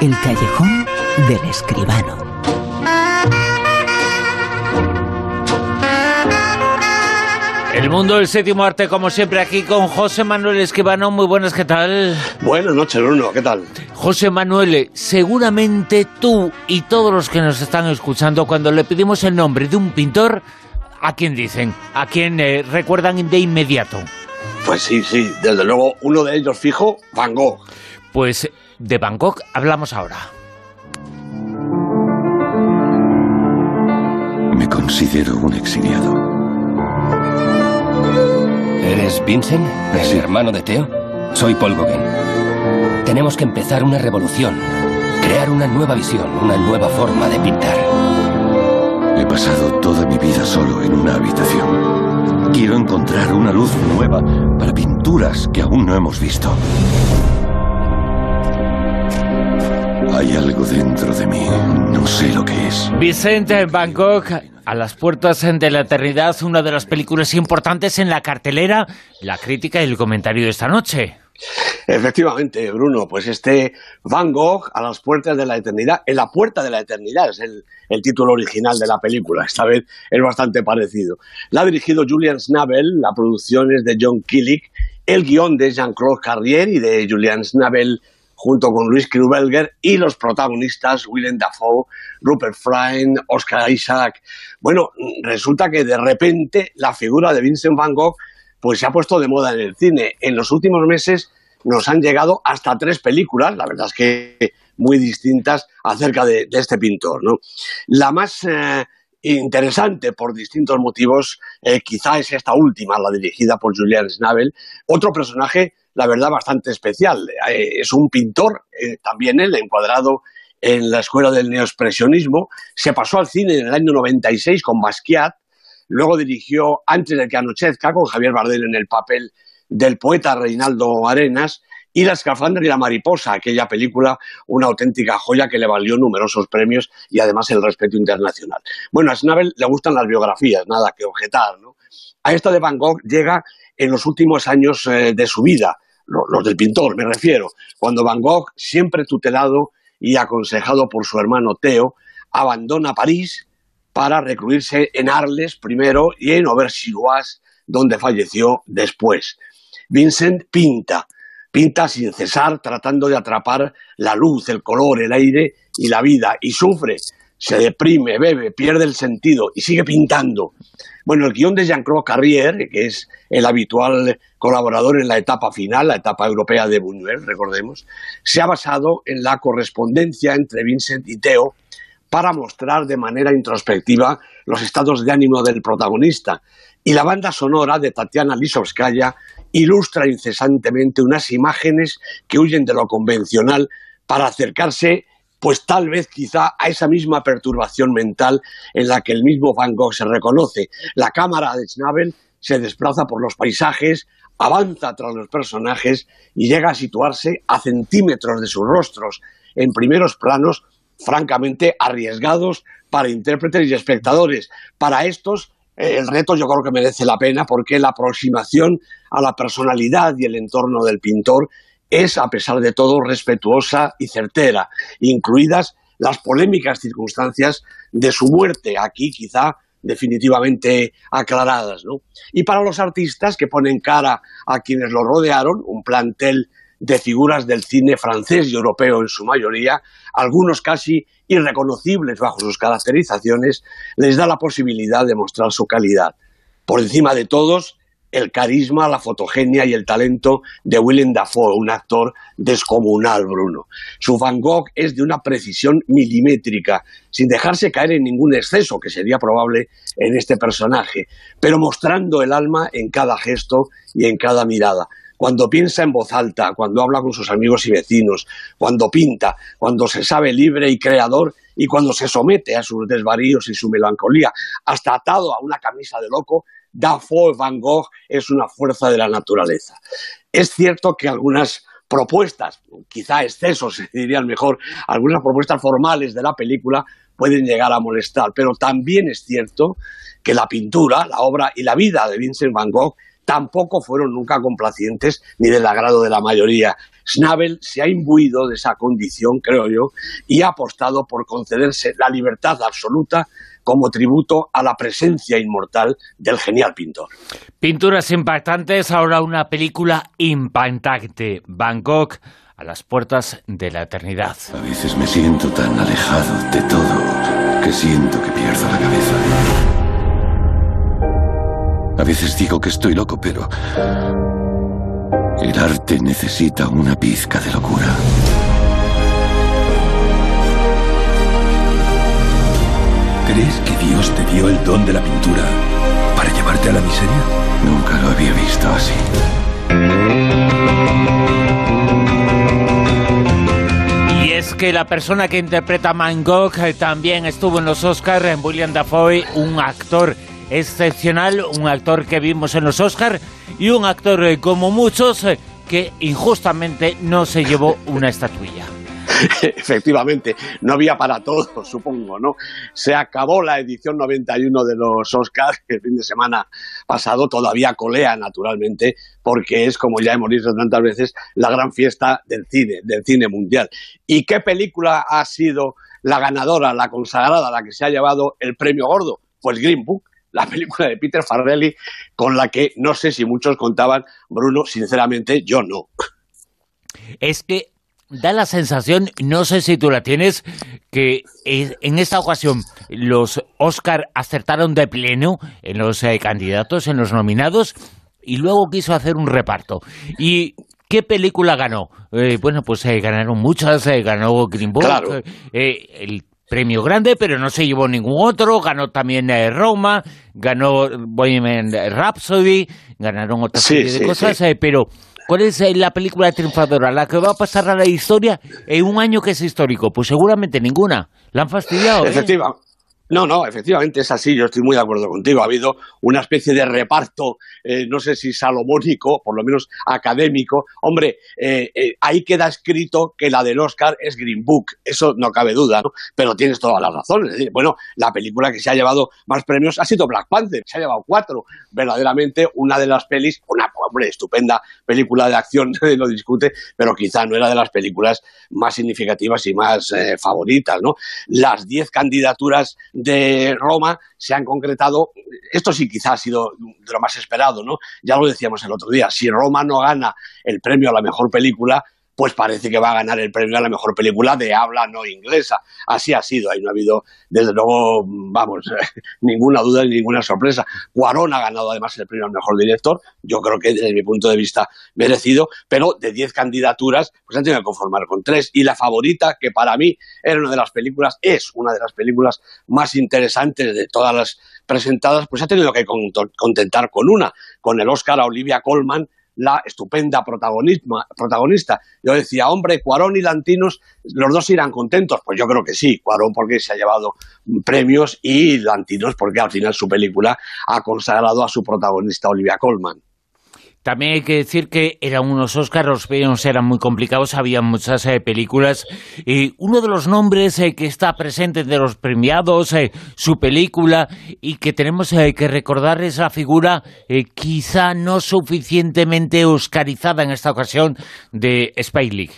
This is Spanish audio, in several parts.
El callejón del escribano. El mundo del séptimo arte, como siempre, aquí con José Manuel Escribano. Muy buenas, ¿qué tal? Buenas noches, Bruno, ¿qué tal? José Manuel, seguramente tú y todos los que nos están escuchando, cuando le pedimos el nombre de un pintor, ¿a quién dicen? ¿A quién eh, recuerdan de inmediato? Pues sí, sí, desde luego uno de ellos fijo, Van Gogh. Pues de Gogh hablamos ahora. Me considero un exiliado. ¿Eres Vincent, el Sí. hermano de Theo? Soy Paul Gauguin. Tenemos que empezar una revolución, crear una nueva visión, una nueva forma de pintar. He pasado toda mi vida solo en una habitación. Quiero encontrar una luz nueva para pinturas que aún no hemos visto. Hay algo dentro de mí. No sé lo que es. Vicente Van Gogh, a las puertas de la eternidad, una de las películas importantes en la cartelera, la crítica y el comentario de esta noche. Efectivamente, Bruno, pues este Van Gogh a las puertas de la eternidad, en la puerta de la eternidad es el, el título original de la película, esta vez es bastante parecido. La ha dirigido Julian Schnabel, la producción es de John Killick, el guion de Jean-Claude Carrier y de Julian Schnabel junto con Luis Krubelger y los protagonistas Willem Dafoe, Rupert Friend, Oscar Isaac. Bueno, resulta que de repente la figura de Vincent Van Gogh pues se ha puesto de moda en el cine. En los últimos meses nos han llegado hasta tres películas, la verdad es que muy distintas acerca de, este pintor. ¿no? La más eh, interesante por distintos motivos eh, quizá es esta última, la dirigida por Julian Schnabel. Otro personaje, la verdad, bastante especial. Eh, es un pintor, eh, también él, encuadrado en la escuela del neoexpresionismo. Se pasó al cine en el año 96 con Basquiat, Luego dirigió Antes de que anochezca con Javier Bardem en el papel del poeta Reinaldo Arenas y La escafandra y la mariposa, aquella película, una auténtica joya que le valió numerosos premios y además el respeto internacional. Bueno, a Schnabel le gustan las biografías, nada que objetar, ¿no? A esta de Van Gogh llega en los últimos años eh, de su vida, lo- los del pintor me refiero, cuando Van Gogh, siempre tutelado y aconsejado por su hermano Theo, abandona París para recluirse en Arles primero y en Auvers-sur-Oise, donde falleció después. Vincent pinta, pinta sin cesar, tratando de atrapar la luz, el color, el aire y la vida, y sufre, se deprime, bebe, pierde el sentido y sigue pintando. Bueno, el guion de Jean-Claude Carrier, que es el habitual colaborador en la etapa final, la etapa europea de Buñuel, recordemos, se ha basado en la correspondencia entre Vincent y Theo para mostrar de manera introspectiva los estados de ánimo del protagonista. Y la banda sonora de Tatiana Lisovskaya ilustra incesantemente unas imágenes que huyen de lo convencional para acercarse, pues tal vez quizá a esa misma perturbación mental en la que el mismo Van Gogh se reconoce. La cámara de Schnabel se desplaza por los paisajes, avanza tras los personajes y llega a situarse a centímetros de sus rostros, en primeros planos francamente arriesgados para intérpretes y espectadores. Para estos, el reto yo creo que merece la pena porque la aproximación a la personalidad y el entorno del pintor es, a pesar de todo, respetuosa y certera, incluidas las polémicas circunstancias de su muerte, aquí quizá definitivamente aclaradas. ¿no? Y para los artistas que ponen cara a quienes lo rodearon, un plantel de figuras del cine francés y europeo en su mayoría, algunos casi irreconocibles bajo sus caracterizaciones, les da la posibilidad de mostrar su calidad. Por encima de todos, el carisma, la fotogenia y el talento de Willem Dafoe, un actor descomunal, Bruno. Su Van Gogh es de una precisión milimétrica, sin dejarse caer en ningún exceso, que sería probable en este personaje, pero mostrando el alma en cada gesto y en cada mirada cuando piensa en voz alta, cuando habla con sus amigos y vecinos, cuando pinta, cuando se sabe libre y creador y cuando se somete a sus desvaríos y su melancolía, hasta atado a una camisa de loco, Dafoe Van Gogh es una fuerza de la naturaleza. Es cierto que algunas propuestas, quizá excesos, dirían mejor, algunas propuestas formales de la película pueden llegar a molestar, pero también es cierto que la pintura, la obra y la vida de Vincent Van Gogh tampoco fueron nunca complacientes ni del agrado de la mayoría. Schnabel se ha imbuido de esa condición, creo yo, y ha apostado por concederse la libertad absoluta como tributo a la presencia inmortal del genial pintor. Pinturas impactantes, ahora una película impactante, Bangkok a las puertas de la eternidad. A veces me siento tan alejado de todo que siento que pierdo la cabeza. A veces digo que estoy loco, pero el arte necesita una pizca de locura. ¿Crees que Dios te dio el don de la pintura para llevarte a la miseria? Nunca lo había visto así. Y es que la persona que interpreta a Van Gogh eh, también estuvo en los Oscars, en William Dafoe, un actor excepcional, un actor que vimos en los Oscars y un actor eh, como muchos eh, que injustamente no se llevó una estatuilla. Efectivamente, no había para todos, supongo, ¿no? Se acabó la edición 91 de los Oscars el fin de semana pasado, todavía colea, naturalmente, porque es, como ya hemos dicho tantas veces, la gran fiesta del cine, del cine mundial. ¿Y qué película ha sido la ganadora, la consagrada, la que se ha llevado el premio gordo? Pues Green Book la película de Peter Farrelly, con la que no sé si muchos contaban, Bruno, sinceramente yo no. Es que da la sensación, no sé si tú la tienes, que en esta ocasión los Oscar acertaron de pleno en los eh, candidatos, en los nominados, y luego quiso hacer un reparto. Y ¿Qué película ganó? Eh, bueno, pues eh, ganaron muchas, ganó Green Book, el premio grande, pero no se llevó ningún otro. Ganó también Roma, ganó Bohemian Rhapsody, ganaron otras serie de cosas, pero ¿Cuál es eh, la película triunfadora? ¿La que va a pasar a la historia en un año que es histórico? Pues seguramente ninguna. La han fastidiado. ¿eh? No, no, efectivamente es así, yo estoy muy de acuerdo contigo. Ha habido una especie de reparto, eh, no sé si salomónico, por lo menos académico. Hombre, eh, eh, ahí queda escrito que la del Oscar es Green Book, eso no cabe duda, ¿no? Pero tienes todas las razones. bueno, la película que se ha llevado más premios ha sido Black Panther, se ha llevado cuatro. Verdaderamente una de las pelis, una hombre, estupenda película de acción, lo discute, pero quizá no era de las películas más significativas y más favoritas, ¿no? Las diez candidaturas de Roma se han concretado, esto sí quizás ha sido de lo más esperado, ¿no? Ya lo decíamos el otro día, si Roma no gana el premio a la mejor película, pues parece que va a ganar el premio a la mejor película de habla no inglesa. Así ha sido, ahí no ha habido, desde luego, vamos, ninguna duda ni ninguna sorpresa. Cuarón ha ganado además el premio al mejor director, yo creo que desde mi punto de vista merecido, pero de 10 candidaturas, pues han tenido que conformar con tres. Y la favorita, que para mí era una de las películas, es una de las películas más interesantes de todas las presentadas, pues ha tenido que contentar con una, con el Oscar a Olivia Colman la estupenda protagonista. Yo decía, hombre, Cuarón y Lantinos, los dos irán contentos. Pues yo creo que sí, Cuarón porque se ha llevado premios y Lantinos porque al final su película ha consagrado a su protagonista Olivia Colman. También hay que decir que eran unos Oscars, los premios eran muy complicados, había muchas eh, películas. Y uno de los nombres eh, que está presente de los premiados, eh, su película, y que tenemos que recordar es la figura quizá no suficientemente oscarizada en esta ocasión de Spike Lee.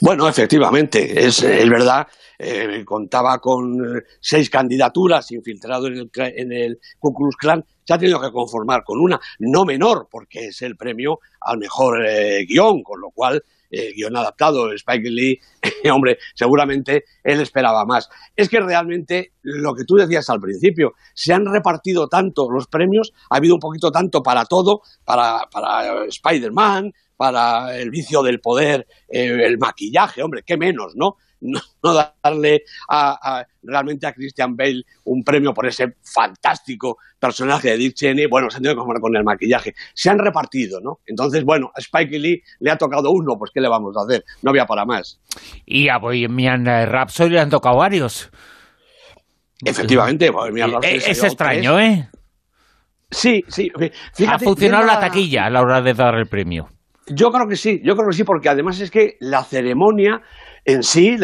Bueno, efectivamente, es verdad eh, contaba con eh, seis candidaturas infiltrado en el, en el Ku se ha tenido que conformar con una, no menor, porque es el premio al mejor eh, guion, con lo cual el guion adaptado, Spike Lee, hombre, seguramente él esperaba más. Es que realmente lo que tú decías al principio, se han repartido tanto los premios, ha habido un poquito tanto para todo, para, para Spider-Man, para el vicio del poder, el maquillaje, hombre, qué menos, ¿no? no, darle a, realmente a Christian Bale un premio por ese fantástico personaje de Dick Cheney, bueno, se han tenido que con el maquillaje. Se han repartido, ¿no? Entonces, bueno, a Spike Lee le ha tocado uno, pues ¿qué le vamos a hacer? No había para más. Y a Bohemian Rhapsody le han tocado varios. Efectivamente, Bohemian Rhapsody. Es, extraño, ¿eh? Sí, sí. ha funcionado la taquilla a la hora de dar el premio. Yo creo que sí, yo creo que sí, porque además es que la ceremonia en sí,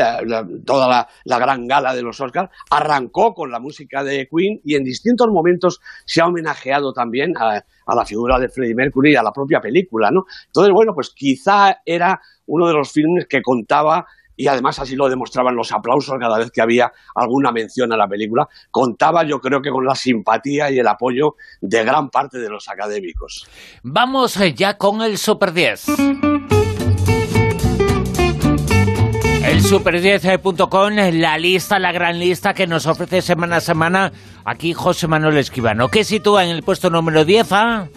toda la, gran gala de los Oscars, arrancó con la música de Queen y en distintos momentos se ha homenajeado también a, la figura de Freddie Mercury y a la propia película, ¿no? Entonces, bueno, pues quizá era uno de los filmes que contaba y además así lo demostraban los aplausos cada vez que había alguna mención a la película, contaba yo creo que con la simpatía y el apoyo de gran parte de los académicos. Vamos eh, ya con el Super 10. El super10.com, la lista, la gran lista que nos ofrece semana a semana aquí José Manuel Esquivano. ¿Qué sitúa en el puesto número 10 a?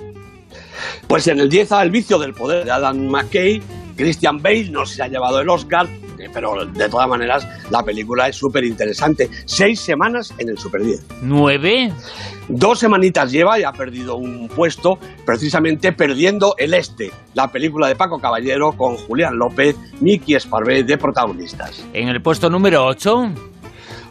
Pues en el 10 a El vicio del poder de Adam McKay. Christian Bale no se ha llevado el Oscar, eh, pero de todas maneras la película es súper interesante. Seis semanas en el Super 10. ¿Nueve? Dos semanitas lleva y ha perdido un puesto, precisamente perdiendo El Este, la película de Paco Caballero con Julián López, Miki Esparvé de protagonistas. En el puesto número 8.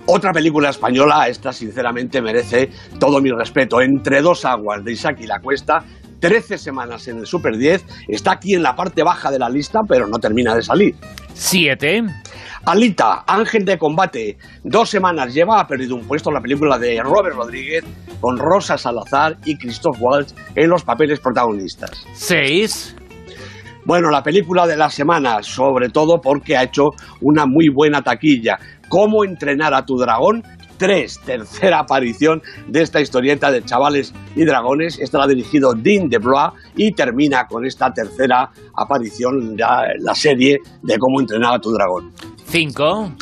Otra película española, esta sinceramente merece todo mi respeto. Entre dos aguas de Isaac y la Cuesta 13 semanas en el Super 10, está aquí en la parte baja de la lista, pero no termina de salir. 7. Alita, Ángel de Combate, dos semanas lleva, ha perdido un puesto en la película de Robert Rodríguez con Rosa Salazar y Christoph Waltz en los papeles protagonistas. 6. Bueno, la película de la semana, sobre todo porque ha hecho una muy buena taquilla. ¿Cómo entrenar a tu dragón? 3, tercera aparición de esta historieta de chavales y dragones. Esta la ha dirigido Dean DeBlois y termina con esta tercera aparición ya la serie de cómo entrenar a tu dragón. 5.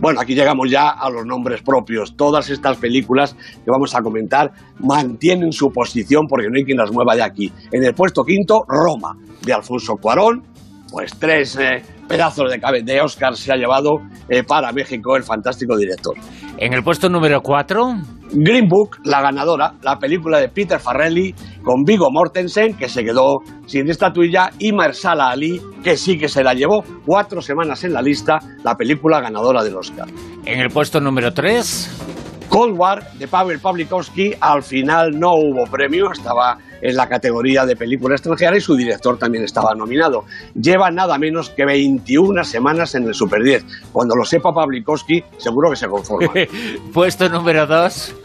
Bueno, aquí llegamos ya a los nombres propios. Todas estas películas que vamos a comentar mantienen su posición porque no hay quien las mueva de aquí. En el puesto quinto, Roma, de Alfonso Cuarón, pues tres eh, pedazos de, de Oscar se ha llevado eh, para México el fantástico director. En el puesto número 4. Green Book, la ganadora, la película de Peter Farrelly con Vigo Mortensen, que se quedó sin estatuilla, y Marsala Ali, que sí que se la llevó cuatro semanas en la lista, la película ganadora del Oscar. En el puesto número 3. Cold War de Pavel Pawlikowski al final no hubo premio, estaba en la categoría de película extranjera y su director también estaba nominado. Lleva nada menos que 21 semanas en el Super 10. Cuando lo sepa Pawlikowski, seguro que se conforma. Puesto número 2.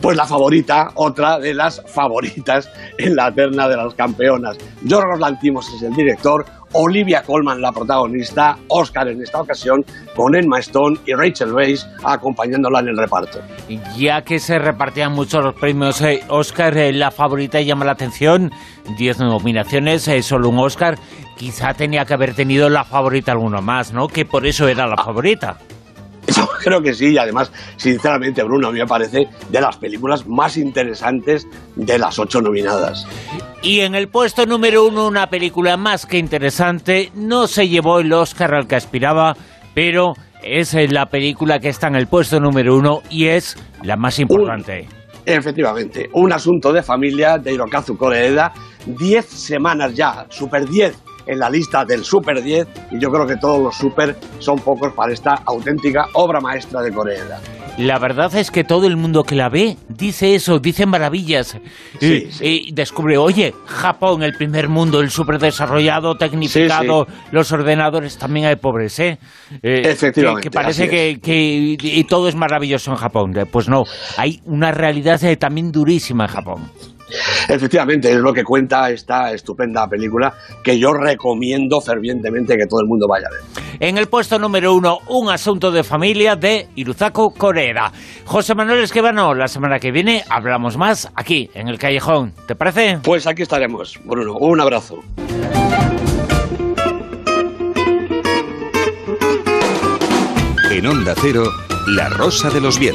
Pues la favorita, otra de las favoritas en la terna de las campeonas. George Lantimos es el director, Olivia Colman la protagonista, Oscar en esta ocasión, con Emma Stone y Rachel Weisz acompañándola en el reparto. Ya que se repartían muchos los premios eh, Oscar, eh, la favorita llama la atención, 10 nominaciones, eh, solo un Oscar, quizá tenía que haber tenido la favorita alguno más, ¿no? Que por eso era la favorita. Yo creo que sí, y además, sinceramente, Bruno, a mí me parece de las películas más interesantes de las ocho nominadas. Y en el puesto número uno, una película más que interesante, no se llevó el Oscar al que aspiraba, pero es la película que está en el puesto número uno y es la más importante. efectivamente, un asunto de familia de Hirokazu Koreeda, diez semanas ya, super diez en la lista del Super 10 y yo creo que todos los Super son pocos para esta auténtica obra maestra de Corea. La verdad es que todo el mundo que la ve dice eso, dice maravillas. y, descubre, oye, Japón, el primer mundo, el súper desarrollado, tecnificado, los ordenadores también hay pobres, ¿eh? eh Efectivamente. Que, parece que, y todo es maravilloso en Japón. Pues no, hay una realidad eh, también durísima en Japón. Efectivamente, es lo que cuenta esta estupenda película que yo recomiendo fervientemente que todo el mundo vaya a ver. En el puesto número uno, Un asunto de familia de Iruzaku Coreda. José Manuel Esquivano, la semana que viene hablamos más aquí, en el Callejón. ¿Te parece? Pues aquí estaremos, Bruno. Un abrazo. En Onda Cero, La Rosa de los Vientos.